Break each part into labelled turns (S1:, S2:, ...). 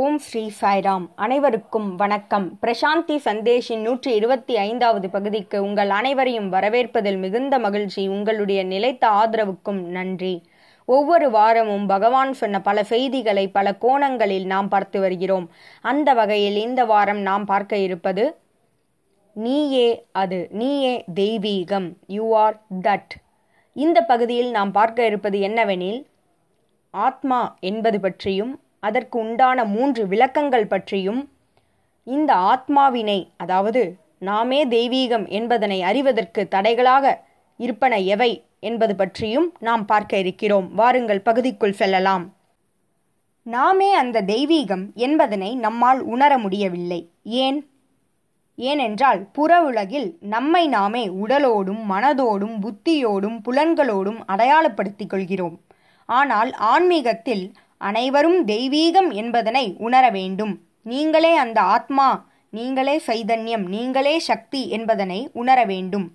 S1: ஓம் ஸ்ரீ சாய்ராம். அனைவருக்கும் வணக்கம். பிரசாந்தி சந்தேஷின் நூற்றி இருபத்தி ஐந்தாவது பகுதிக்கு உங்கள் அனைவரையும் வரவேற்பதில் மிகுந்த மகிழ்ச்சி உங்களுடைய நிலைத்த ஆதரவுக்கும் நன்றி. ஒவ்வொரு வாரமும் பகவான் சொன்ன பல செய்திகளை பல கோணங்களில் நாம் பார்த்து வருகிறோம். அந்த வகையில் இந்த வாரம் நாம் பார்க்க இருப்பது நீயே அது நீயே தெய்வீகம் யூ ஆர் தட். இந்த பகுதியில் நாம் பார்க்க இருப்பது என்னவெனில் ஆத்மா என்பது பற்றியும் அதற்கு உண்டான மூன்று விளக்கங்கள் பற்றியும் இந்த ஆத்மாவினை அதாவது நாமே தெய்வீகம் என்பதனை அறிவதற்கு தடைகளாக இருப்பன எவை என்பது பற்றியும் நாம் பார்க்க இருக்கிறோம். வாருங்கள் பகுதிக்குள் செல்லலாம். நாமே அந்த தெய்வீகம் என்பதனை நம்மால் உணர முடியவில்லை. ஏன்? ஏனென்றால் புற உலகில் நம்மை நாமே உடலோடும் மனதோடும் புத்தியோடும் புலன்களோடும் அடையாளப்படுத்திக் கொள்கிறோம். ஆனால் ஆன்மீகத்தில் அனைவரும் தெய்வீகம் என்பதனை உணர வேண்டும். நீங்களே அந்த ஆத்மா நீங்களே சைதன்யம் நீங்களே சக்தி என்பதனை உணர வேண்டும்.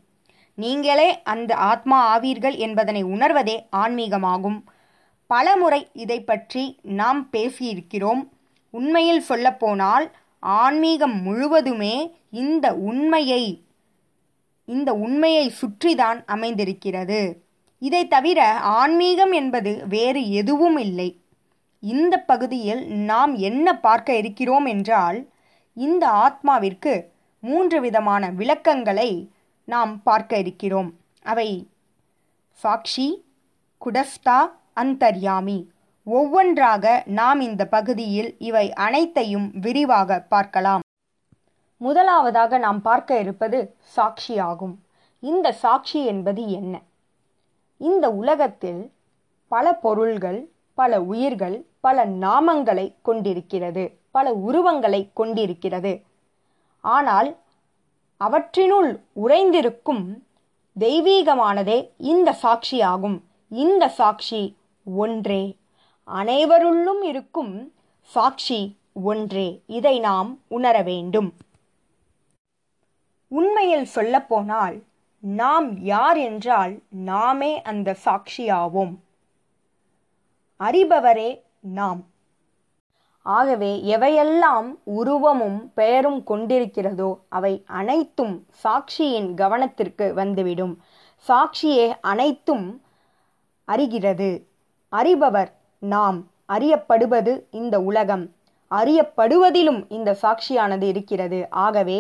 S1: நீங்களே அந்த ஆத்மா ஆவீர்கள் என்பதனை உணர்வதே ஆன்மீகமாகும். பலமுறை இதை பற்றி நாம் பேசியிருக்கிறோம். உண்மையில் சொல்லப்போனால் ஆன்மீகம் முழுவதுமே இந்த உண்மையை இந்த உண்மையை சுற்றிதான் அமைந்திருக்கிறது. இதை தவிர ஆன்மீகம் என்பது வேறு எதுவும் இல்லை. இந்த பகுதியில் நாம் என்ன பார்க்க இருக்கிறோம் என்றால் இந்த ஆத்மாவிற்கு மூன்று விதமான விளக்கங்களை நாம் பார்க்க இருக்கிறோம். அவை சாக்ஷி குடஸ்தா அந்தர்யாமி. ஒவ்வொன்றாக நாம் இந்த பகுதியில் இவை அனைத்தையும் விரிவாக பார்க்கலாம். முதலாவதாக நாம் பார்க்க இருப்பது சாட்சி ஆகும். இந்த சாட்சி என்பது என்ன? இந்த உலகத்தில் பல பொருள்கள் பல உயிர்கள் பல நாமங்களை கொண்டிருக்கிறது பல உருவங்களை கொண்டிருக்கிறது. ஆனால் அவற்றினுள் உறைந்திருக்கும் தெய்வீகமானதே இந்த சாட்சியாகும். இந்த சாட்சி ஒன்றே. அனைவருள்ளும் இருக்கும் சாட்சி ஒன்றே. இதை நாம் உணர வேண்டும். உண்மையில் சொல்லப்போனால் நாம் யார் என்றால் நாமே அந்த சாட்சியாவோம். அறிபவரே நாம். ஆகவே எவையெல்லாம் உருவமும் பெயரும் கொண்டிருக்கிறதோ அவை அனைத்தும் சாட்சியின் கவனத்திற்கு வந்துவிடும். சாட்சியே அனைத்தும் அறிகிறது. அறிபவர் நாம். அறியப்படுவது இந்த உலகம். அறியப்படுவதிலும் இந்த சாட்சியானது இருக்கிறது. ஆகவே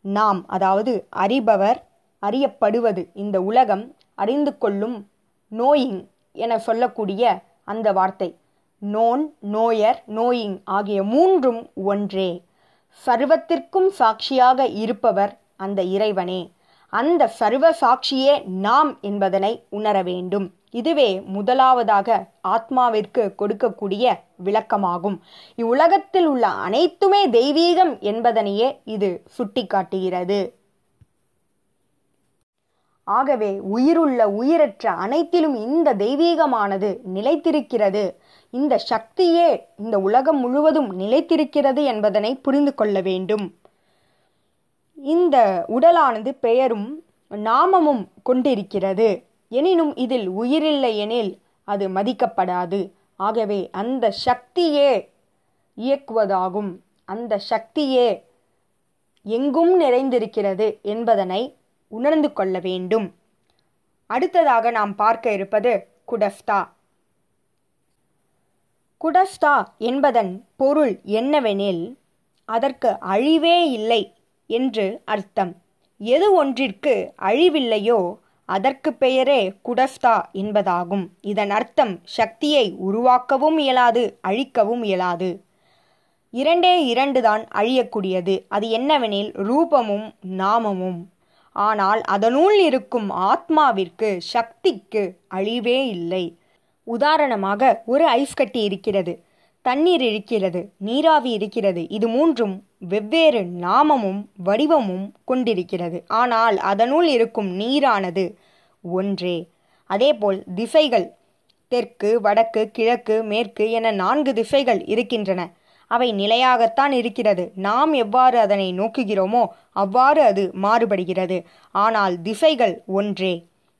S1: நாம் அதாவது அறிபவர் அறியப்படுவது இந்த உலகம் அறிந்து கொள்ளும் நோயிங் என சொல்லக்கூடிய அந்த வார்த்தை. நோன் நோயர் நோயிங் ஆகிய மூன்றும் ஒன்றே. சர்வத்திற்கும் சாட்சியாக இருப்பவர் அந்த இறைவனே. அந்த சர்வ சாட்சியே நாம் என்பதனை உணர வேண்டும். இதுவே முதலாவதாக ஆத்மாவிற்கு கொடுக்கக்கூடிய விளக்கமாகும். இவ்வுலகத்தில் உள்ள அனைத்துமே தெய்வீகம் என்பதனையே இது சுட்டிக்காட்டுகிறது. ஆகவே உயிருள்ள உயிரற்ற அனைத்திலும் இந்த தெய்வீகமானது நிலைத்திருக்கிறது. இந்த சக்தியே இந்த உலகம் முழுவதும் நிலைத்திருக்கிறது என்பதனை புரிந்து கொள்ள வேண்டும். இந்த உடலானது பெயரும் நாமமும் கொண்டிருக்கிறது. எனினும் இதில் உயிரில்லை எனில் அது மதிக்கப்படாது. ஆகவே அந்த சக்தியே இயக்குவதாகும். அந்த சக்தியே எங்கும் நிறைந்திருக்கிறது என்பதனை உணர்ந்து கொள்ள வேண்டும். அடுத்ததாக நாம் பார்க்க இருப்பது குடஸ்தா. குடஸ்தா என்பதன் பொருள் என்னவெனில் அதற்கு அழிவே இல்லை என்று அர்த்தம். எது ஒன்றிற்கு அழிவில்லையோ அதற்கு பெயரே குடஸ்தா என்பதாகும். இதன் அர்த்தம் சக்தியை உருவாக்கவும் இயலாது அழிக்கவும் இயலாது. இரண்டே இரண்டு தான் அழியக்கூடியது. அது என்னவெனில் ரூபமும் நாமமும். ஆனால் அதனுள் இருக்கும் ஆத்மாவிற்கு சக்திக்கு அழிவே இல்லை. உதாரணமாக ஒரு ஐஸ் கட்டி இருக்கிறது தண்ணீர் இருக்கிறது நீராவி இருக்கிறது இது மூன்றும் வெவ்வேறு நாமமும் வடிவமும் கொண்டிருக்கிறது. ஆனால் அதனுள் இருக்கும் நீரானது ஒன்றே. அதேபோல் திசைகள் தெற்கு வடக்கு கிழக்கு மேற்கு என நான்கு திசைகள் இருக்கின்றன. அவை நிலையாகத்தான் இருக்கிறது. நாம் எவ்வாறு அதனை நோக்குகிறோமோ அவ்வாறு அது மாறுபடுகிறது. ஆனால் திசைகள் ஒன்றே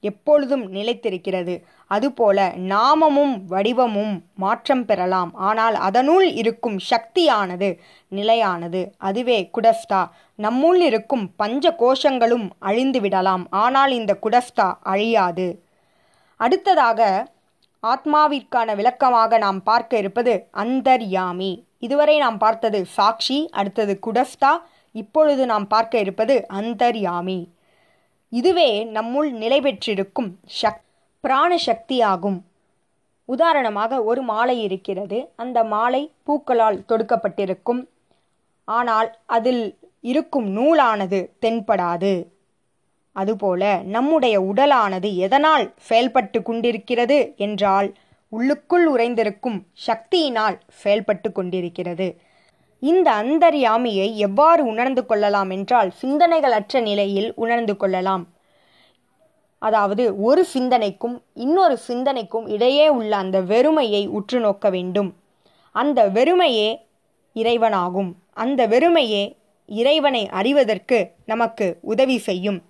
S1: எப்பொழுதும் நிலைத்திருக்கிறது. அதுபோல நாமமும் வடிவமும் மாற்றம் பெறலாம். ஆனால் அதனுள் இருக்கும் சக்தியானது நிலையானது. அதுவே குடஸ்தா. நம்முள் இருக்கும் பஞ்ச கோஷங்களும் அழிந்து விடலாம் ஆனால் இந்த குடஸ்தா அழியாது. அடுத்ததாக ஆத்மாவிற்கான விளக்கமாக நாம் பார்க்க இருப்பது அந்தர்யாமி. இதுவரை நாம் பார்த்தது சாக்ஷி அடுத்தது குடஸ்தா. இப்பொழுது நாம் பார்க்க இருப்பது அந்தர்யாமி. இதுவே நம்முள் நிலை பெற்றிருக்கும் சக் பிராண சக்தியாகும். உதாரணமாக ஒரு மாலை இருக்கிறது. அந்த மாலை பூக்களால் தொடுக்கப்பட்டிருக்கும். ஆனால் அதில் இருக்கும் நூலானது தென்படாது. அதுபோல நம்முடைய உடலானது எதனால் செயல்பட்டு கொண்டிருக்கிறது என்றால் உள்ளுக்குள் உறைந்திருக்கும் சக்தியினால் செயல்பட்டு கொண்டிருக்கிறது. இந்த அந்தர்யாமியை எவ்வாறு உணர்ந்து கொள்ளலாம் என்றால் சிந்தனைகளற்ற நிலையில் உணர்ந்து கொள்ளலாம். அதாவது ஒரு சிந்தனைக்கும் இன்னொரு சிந்தனைக்கும் இடையே உள்ள அந்த வெறுமையை உற்று நோக்க வேண்டும். அந்த வெறுமையே இறைவனாகும். அந்த வெறுமையே இறைவனை அறிவதற்கு நமக்கு உதவி செய்யும்.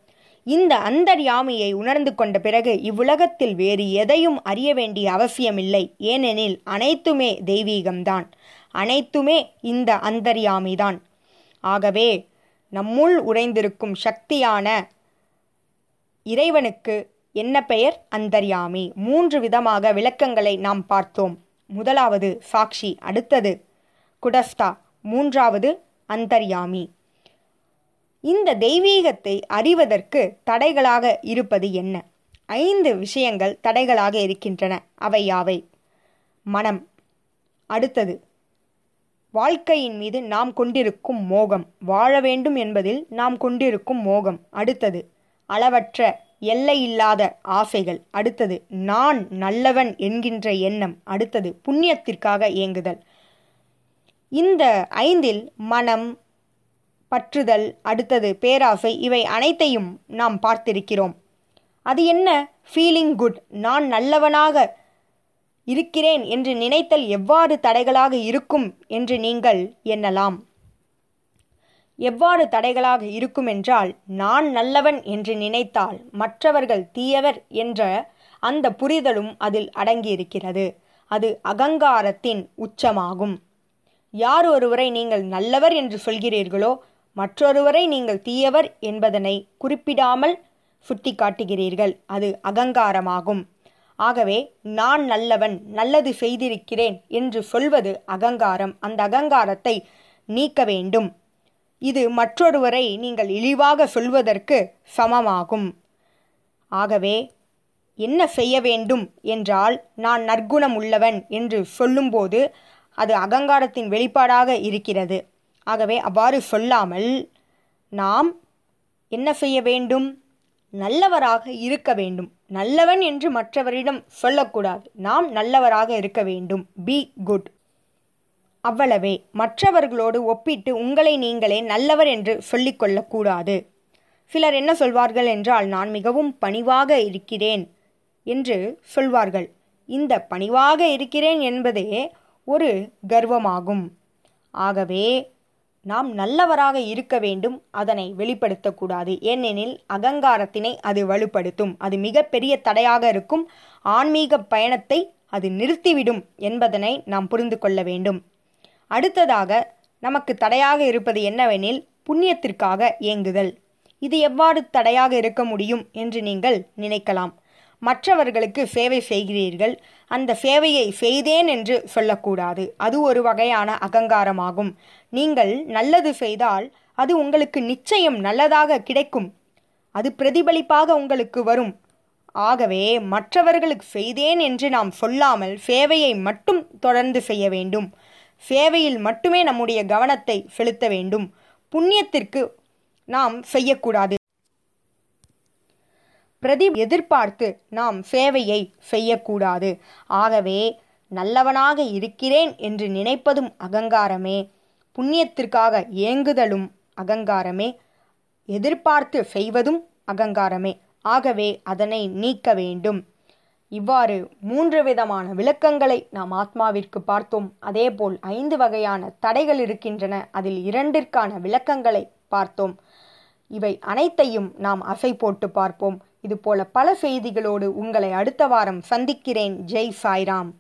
S1: இந்த அந்தர்யாமியை உணர்ந்து கொண்ட பிறகு இவ்வுலகத்தில் வேறு எதையும் அறிய வேண்டிய அவசியமில்லை. ஏனெனில் அனைத்துமே தெய்வீகம்தான். அனைத்துமே இந்த அந்தர்யாமிதான். ஆகவே நம்முள் உறைந்திருக்கும் சக்தியான இறைவனுக்கு என்ன பெயர்? அந்தர்யாமி. மூன்று விதமாக விளக்கங்களை நாம் பார்த்தோம். முதலாவது சாக்ஷி அடுத்தது குடஸ்தா மூன்றாவது அந்தர்யாமி. இந்த தெய்வீகத்தை அறிவதற்கு தடைகளாக இருப்பது என்ன? ஐந்து விஷயங்கள் தடைகளாக இருக்கின்றன. அவை யாவை? மனம். அடுத்தது வாழ்க்கையின் மீது நாம் கொண்டிருக்கும் மோகம். வாழ வேண்டும் என்பதில் நாம் கொண்டிருக்கும் மோகம். அடுத்தது அளவற்ற எல்லையில்லாத ஆசைகள். அடுத்தது நான் நல்லவன் என்கின்ற எண்ணம். அடுத்தது புண்ணியத்திற்காக இயங்குதல் இந்த ஐந்தில் மனம் பற்றுதல் அடுத்தது பேராசை இவை அனைத்தையும் நாம் பார்த்திருக்கிறோம். அது என்ன? ஃபீலிங் குட் நான் நல்லவனாக இருக்கிறேன் என்று நினைத்தல் எவ்வாறு தடைகளாக இருக்கும் என்று நீங்கள் எண்ணலாம். எவ்வாறு தடைகளாக இருக்கும் என்றால் நான் நல்லவன் என்று நினைத்தால் மற்றவர்கள் தீயவர் என்ற அந்த புரிதலும் அதில் அடங்கியிருக்கிறது. அது அகங்காரத்தின் உச்சமாகும். யார் ஒருவரை நீங்கள் நல்லவர் என்று சொல்கிறீர்களோ மற்றொருவரை நீங்கள் தீயவர் என்பதனை குறிப்பிடாமல் சுட்டி காட்டுகிறீர்கள் அது அகங்காரமாகும். ஆகவே நான் நல்லவன் நல்லது செய்திருக்கிறேன் என்று சொல்வது அகங்காரம். அந்த அகங்காரத்தை நீக்க வேண்டும். இது மற்றொருவரை நீங்கள் இழிவாக சொல்வதற்கு சமமாகும். ஆகவே என்ன செய்ய வேண்டும் என்றால் நான் நற்குணம் உள்ளவன் என்று சொல்லும்போது அது அகங்காரத்தின் வெளிப்பாடாக இருக்கிறது. ஆகவே அவ்வாறு சொல்லாமல் நாம் என்ன செய்ய வேண்டும்? நல்லவராக இருக்க வேண்டும். நல்லவன் என்று மற்றவரிடம் சொல்லக்கூடாது. நாம் நல்லவராக இருக்க வேண்டும். பி குட் அவ்வளவே. மற்றவர்களோடு ஒப்பிட்டு உங்களை நீங்களே நல்லவர் என்று சொல்லிக்கொள்ளக்கூடாது. சிலர் என்ன சொல்வார்கள் என்றால் நான் மிகவும் பணிவாக இருக்கிறேன் என்று சொல்வார்கள். இந்த பணிவாக இருக்கிறேன் என்பதே ஒரு கர்வமாகும். ஆகவே நாம் நல்லவராக இருக்க வேண்டும் அதனை வெளிப்படுத்தக்கூடாது. ஏனெனில் அகங்காரத்தினை அது வலுப்படுத்தும். அது மிகப்பெரிய தடையாக இருக்கும். ஆன்மீக பயணத்தை அது நிறுத்திவிடும் என்பதனை நாம் புரிந்து கொள்ள வேண்டும். அடுத்ததாக நமக்கு தடையாக இருப்பது என்னவெனில் புண்ணியத்திற்காக இயங்குதல் இது எவ்வாறு தடையாக இருக்க முடியும் என்று நீங்கள் நினைக்கலாம். மற்றவர்களுக்கு சேவை செய்கிறீர்கள் அந்த சேவையை செய்தேன் என்று சொல்லக்கூடாது. அது ஒரு வகையான அகங்காரமாகும். நீங்கள் நல்லது செய்தால் அது உங்களுக்கு நிச்சயம் நல்லதாக கிடைக்கும். அது பிரதிபலிப்பாக உங்களுக்கு வரும். ஆகவே மற்றவர்களுக்கு செய்தேன் என்று நாம் சொல்லாமல் சேவையை மட்டும் தொடர்ந்து செய்ய வேண்டும். சேவையில் மட்டுமே நம்முடைய கவனத்தை செலுத்த வேண்டும். புண்ணியத்திற்கு நாம் செய்யக்கூடாது. பிரதி எதிர்பார்த்து நாம் சேவையை செய்யக்கூடாது. ஆகவே நல்லவனாக இருக்கிறேன் என்று நினைப்பதும் அகங்காரமே. புண்ணியத்திற்காக ஏங்குதலும் அகங்காரமே. எதிர்பார்த்து செய்வதும் அகங்காரமே. ஆகவே அதனை நீக்க வேண்டும். இவ்வாறு மூன்று விதமான விளக்கங்களை நாம் ஆத்மாவிற்கு பார்த்தோம். அதேபோல் ஐந்து வகையான தடைகள் இருக்கின்றன. அதில் இரண்டிற்கான விளக்கங்களை பார்த்தோம். இவை அனைத்தையும் நாம் அசை போட்டு பார்ப்போம். இதுபோல பல செய்திகளோடு உங்களை அடுத்த வாரம் சந்திக்கிறேன். ஜெய் சாய்ராம்.